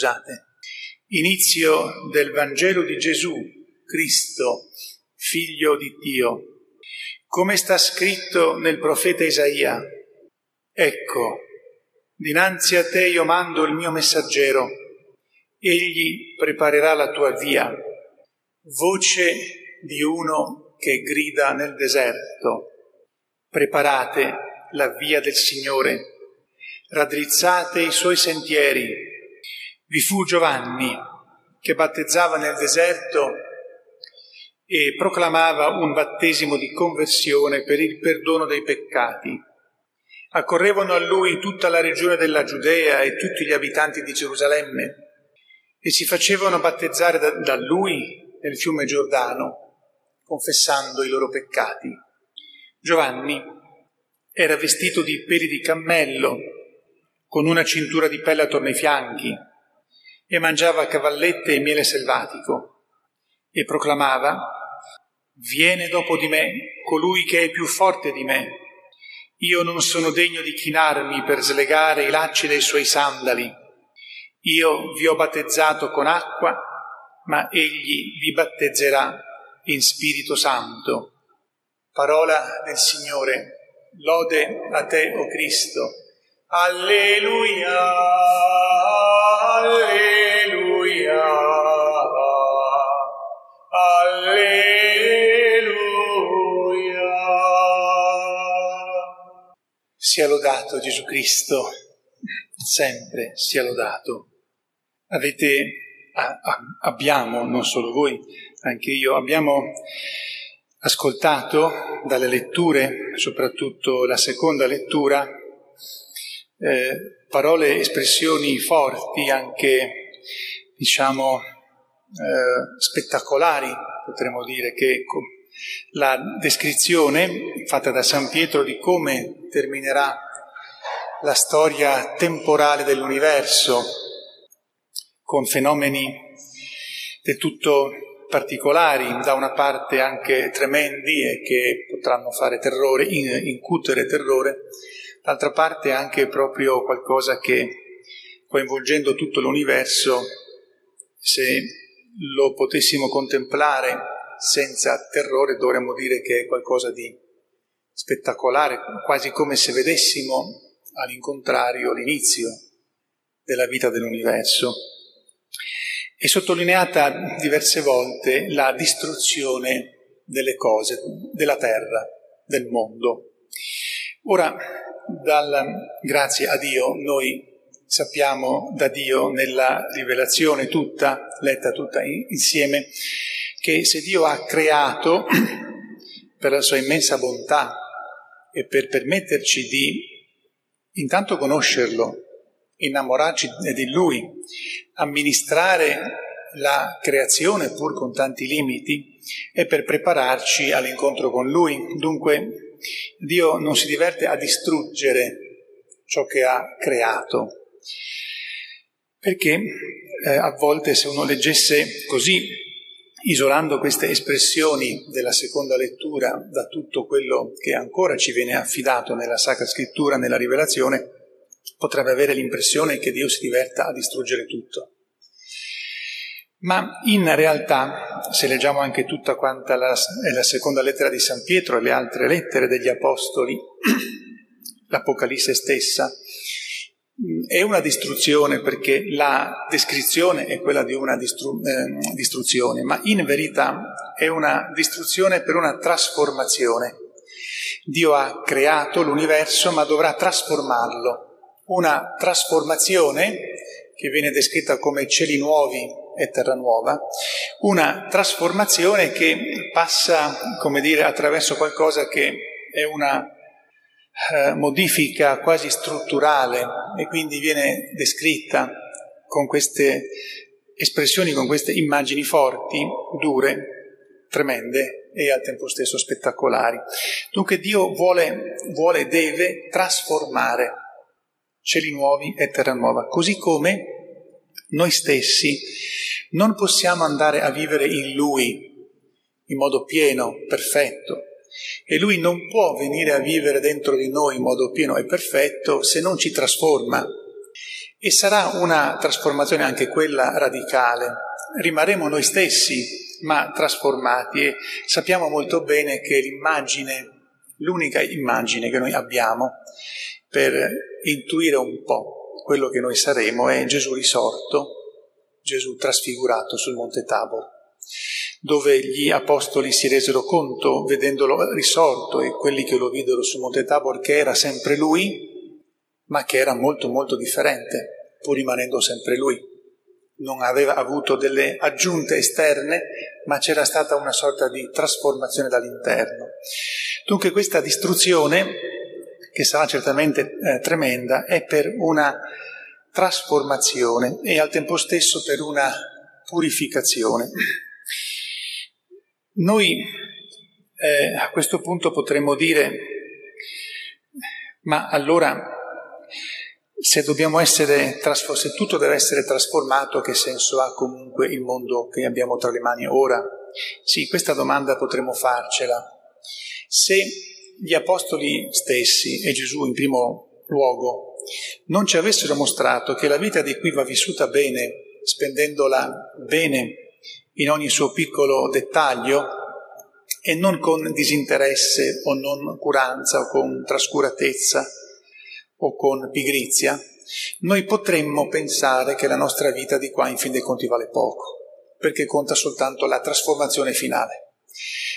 scusate, inizio del Vangelo di Gesù, Cristo, figlio di Dio. Come sta scritto nel profeta Isaia, ecco, dinanzi a te io mando il mio messaggero, egli preparerà la tua via. Voce di uno che grida nel deserto. Preparate la via del Signore, raddrizzate i suoi sentieri. Vi fu Giovanni che battezzava nel deserto e proclamava un battesimo di conversione per il perdono dei peccati. Accorrevano a lui tutta la regione della Giudea e tutti gli abitanti di Gerusalemme e si facevano battezzare da, da lui nel fiume Giordano, confessando i loro peccati. Giovanni era vestito di peli di cammello, con una cintura di pelle attorno ai fianchi, e mangiava cavallette e miele selvatico, e proclamava, Viene dopo di me colui che è più forte di me. Io non sono degno di chinarmi per slegare i lacci dei suoi sandali. Io vi ho battezzato con acqua, ma egli vi battezzerà in Spirito Santo. Parola del Signore. Lode a te, o Cristo. Alleluia, alleluia, Sia lodato Gesù Cristo, sempre sia lodato. Avete, a- a- abbiamo, non solo voi, anche io, abbiamo ascoltato dalle letture, soprattutto la seconda lettura, eh, parole, espressioni forti, anche diciamo eh, spettacolari, potremmo dire che la descrizione fatta da San Pietro di come terminerà la storia temporale dell'universo con fenomeni del tutto particolari, da una parte anche tremendi e che potranno fare terrore, incutere terrore, d'altra parte anche proprio qualcosa che coinvolgendo tutto l'universo, se lo potessimo contemplare senza terrore, dovremmo dire che è qualcosa di spettacolare, quasi come se vedessimo all'incontrario l'inizio della vita dell'universo. È sottolineata diverse volte la distruzione delle cose, della terra, del mondo. Ora, dal, grazie a Dio, noi sappiamo da Dio nella rivelazione tutta, letta tutta insieme, che se Dio ha creato per la sua immensa bontà e per permetterci di intanto conoscerlo, innamorarci di Lui, amministrare la creazione, pur con tanti limiti, è per prepararci all'incontro con Lui. Dunque Dio non si diverte a distruggere ciò che ha creato, perché eh, a volte se uno leggesse così, isolando queste espressioni della seconda lettura da tutto quello che ancora ci viene affidato nella Sacra Scrittura, nella Rivelazione, potrebbe avere l'impressione che Dio si diverta a distruggere tutto. Ma in realtà, se leggiamo anche tutta quanta la, la seconda lettera di San Pietro e le altre lettere degli Apostoli, l'Apocalisse stessa, è una distruzione perché la descrizione è quella di una distru- eh, distruzione, ma in verità è una distruzione per una trasformazione. Dio ha creato l'universo ma dovrà trasformarlo. Una trasformazione che viene descritta come cieli nuovi e terra nuova, una trasformazione che passa, come dire, attraverso qualcosa che è una eh, modifica quasi strutturale e quindi viene descritta con queste espressioni, con queste immagini forti, dure, tremende e al tempo stesso spettacolari. Dunque Dio vuole, vuole deve trasformare cieli nuovi e terra nuova, così come noi stessi non possiamo andare a vivere in Lui in modo pieno, perfetto, e Lui non può venire a vivere dentro di noi in modo pieno e perfetto se non ci trasforma. E sarà una trasformazione anche quella radicale. Rimarremo noi stessi, ma trasformati e sappiamo molto bene che l'immagine, l'unica immagine che noi abbiamo per intuire un po' quello che noi saremo è Gesù risorto, Gesù trasfigurato sul Monte Tabor, dove gli apostoli si resero conto, vedendolo risorto, e quelli che lo videro sul Monte Tabor, che era sempre lui, ma che era molto molto differente, pur rimanendo sempre lui. Non aveva avuto delle aggiunte esterne, ma c'era stata una sorta di trasformazione dall'interno. Dunque questa distruzione che sarà certamente eh, tremenda, è per una trasformazione e al tempo stesso per una purificazione. Noi eh, a questo punto potremmo dire, ma allora se dobbiamo essere trasformati, se tutto deve essere trasformato, che senso ha comunque il mondo che abbiamo tra le mani ora? Sì, questa domanda potremmo farcela. Se gli apostoli stessi e Gesù in primo luogo non ci avessero mostrato che la vita di qui va vissuta bene, spendendola bene in ogni suo piccolo dettaglio e non con disinteresse o non curanza o con trascuratezza o con pigrizia, noi potremmo pensare che la nostra vita di qua in fin dei conti vale poco, perché conta soltanto la trasformazione finale.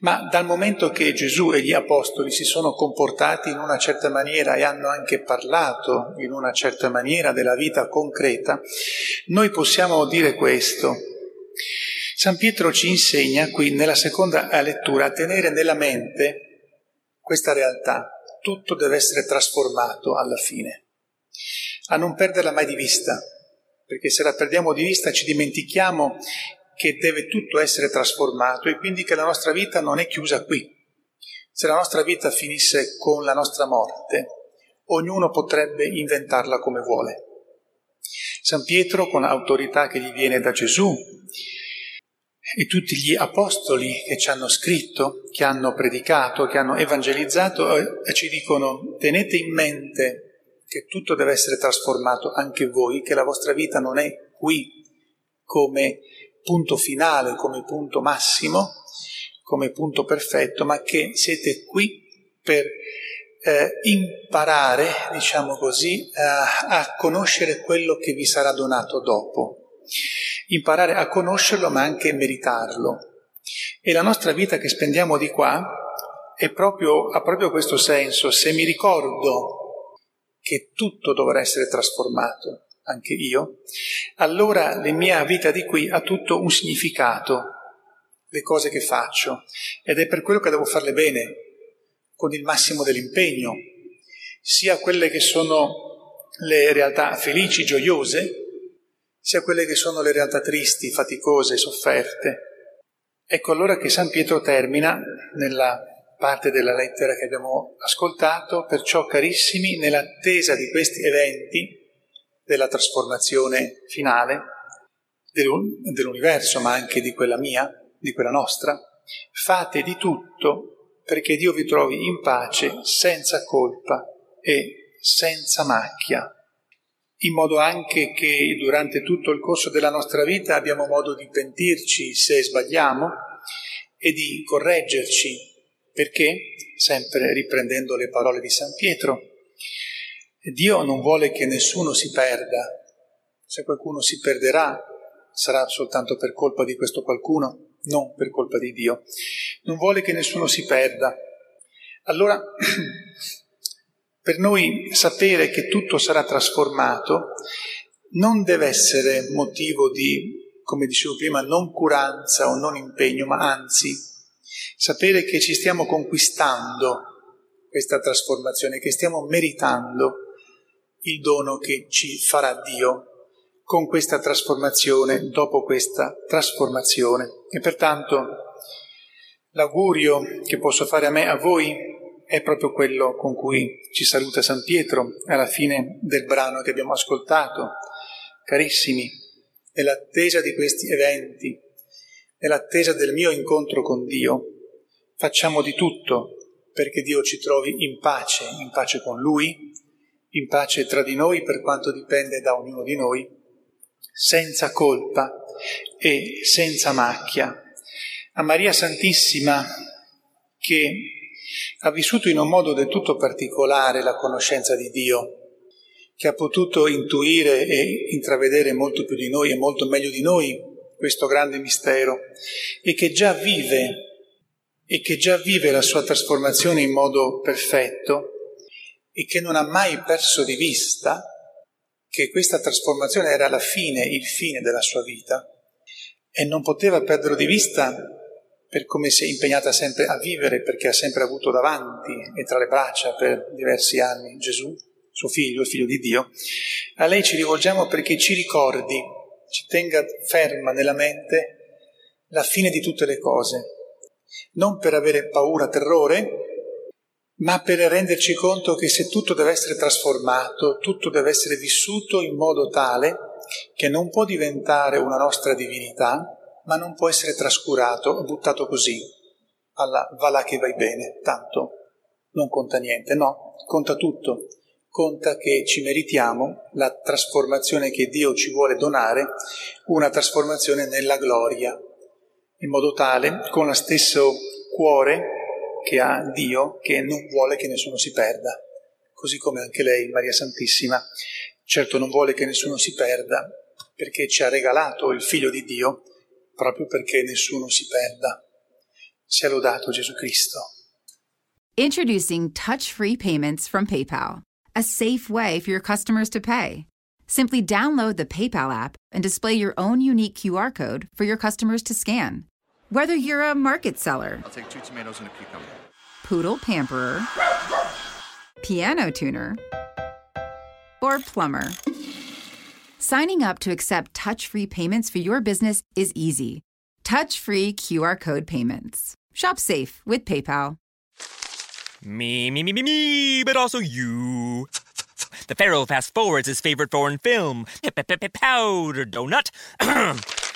Ma dal momento che Gesù e gli Apostoli si sono comportati in una certa maniera e hanno anche parlato in una certa maniera della vita concreta, noi possiamo dire questo. San Pietro ci insegna qui nella seconda lettura a tenere nella mente questa realtà. Tutto deve essere trasformato alla fine, a non perderla mai di vista, perché se la perdiamo di vista ci dimentichiamo che deve tutto essere trasformato e quindi che la nostra vita non è chiusa qui. Se la nostra vita finisse con la nostra morte, ognuno potrebbe inventarla come vuole. San Pietro, con l'autorità che gli viene da Gesù, e tutti gli apostoli che ci hanno scritto, che hanno predicato, che hanno evangelizzato, eh, ci dicono tenete in mente che tutto deve essere trasformato, anche voi, che la vostra vita non è qui come punto finale, come punto massimo, come punto perfetto, ma che siete qui per eh, imparare, diciamo così, a, a conoscere quello che vi sarà donato dopo. Imparare a conoscerlo ma anche meritarlo. E la nostra vita che spendiamo di qua è proprio, ha proprio questo senso. Se mi ricordo che tutto dovrà essere trasformato, anche io, allora la mia vita di qui ha tutto un significato, le cose che faccio, ed è per quello che devo farle bene, con il massimo dell'impegno, sia quelle che sono le realtà felici, gioiose, sia quelle che sono le realtà tristi, faticose, sofferte. Ecco allora che San Pietro termina nella parte della lettera che abbiamo ascoltato, perciò carissimi, nell'attesa di questi eventi della trasformazione finale dell'universo, ma anche di quella mia, di quella nostra, fate di tutto perché Dio vi trovi in pace, senza colpa e senza macchia, in modo anche che durante tutto il corso della nostra vita abbiamo modo di pentirci se sbagliamo e di correggerci, perché, sempre riprendendo le parole di San Pietro, Dio non vuole che nessuno si perda. Se qualcuno si perderà, sarà soltanto per colpa di questo qualcuno, non per colpa di Dio. Non vuole che nessuno si perda. Allora, per noi sapere che tutto sarà trasformato non deve essere motivo di, come dicevo prima, non curanza o non impegno, ma anzi sapere che ci stiamo conquistando questa trasformazione, che stiamo meritando il dono che ci farà Dio con questa trasformazione, dopo questa trasformazione. E pertanto l'augurio che posso fare a me, a voi, è proprio quello con cui ci saluta San Pietro alla fine del brano che abbiamo ascoltato. Carissimi, nell'attesa di questi eventi, nell'attesa del mio incontro con Dio, facciamo di tutto perché Dio ci trovi in pace, in pace con Lui, in pace tra di noi per quanto dipende da ognuno di noi, senza colpa e senza macchia. A Maria Santissima che ha vissuto in un modo del tutto particolare la conoscenza di Dio, che ha potuto intuire e intravedere molto più di noi e molto meglio di noi questo grande mistero e che già vive e che già vive la sua trasformazione in modo perfetto e che non ha mai perso di vista che questa trasformazione era la fine, il fine della sua vita e non poteva perderlo di vista per come si è impegnata sempre a vivere perché ha sempre avuto davanti e tra le braccia per diversi anni Gesù, suo figlio, il figlio di Dio. A lei ci rivolgiamo perché ci ricordi, ci tenga ferma nella mente la fine di tutte le cose, non per avere paura, terrore, ma per renderci conto che se tutto deve essere trasformato, tutto deve essere vissuto in modo tale che non può diventare una nostra divinità, ma non può essere trascurato buttato così, alla va là che vai bene, tanto non conta niente, no, conta tutto, conta che ci meritiamo la trasformazione che Dio ci vuole donare, una trasformazione nella gloria, in modo tale, con lo stesso cuore, che ha Dio che non vuole che nessuno si perda, così come anche lei, Maria Santissima, certo non vuole che nessuno si perda perché ci ha regalato il figlio di Dio proprio perché nessuno si perda. Sia lodato Gesù Cristo. Introducing touch-free payments from PayPal, a safe way for your customers to pay. Simply download the PayPal app and display your own unique QR code for your customers to scan. Whether you're a market seller, I'll take two tomatoes and a cucumber. poodle pamperer, piano tuner, or plumber, signing up to accept touch free payments for your business is easy. Touch free QR code payments. Shop safe with PayPal. Me, me, me, me, me, but also you. The Pharaoh fast forwards his favorite foreign film, Powder Donut.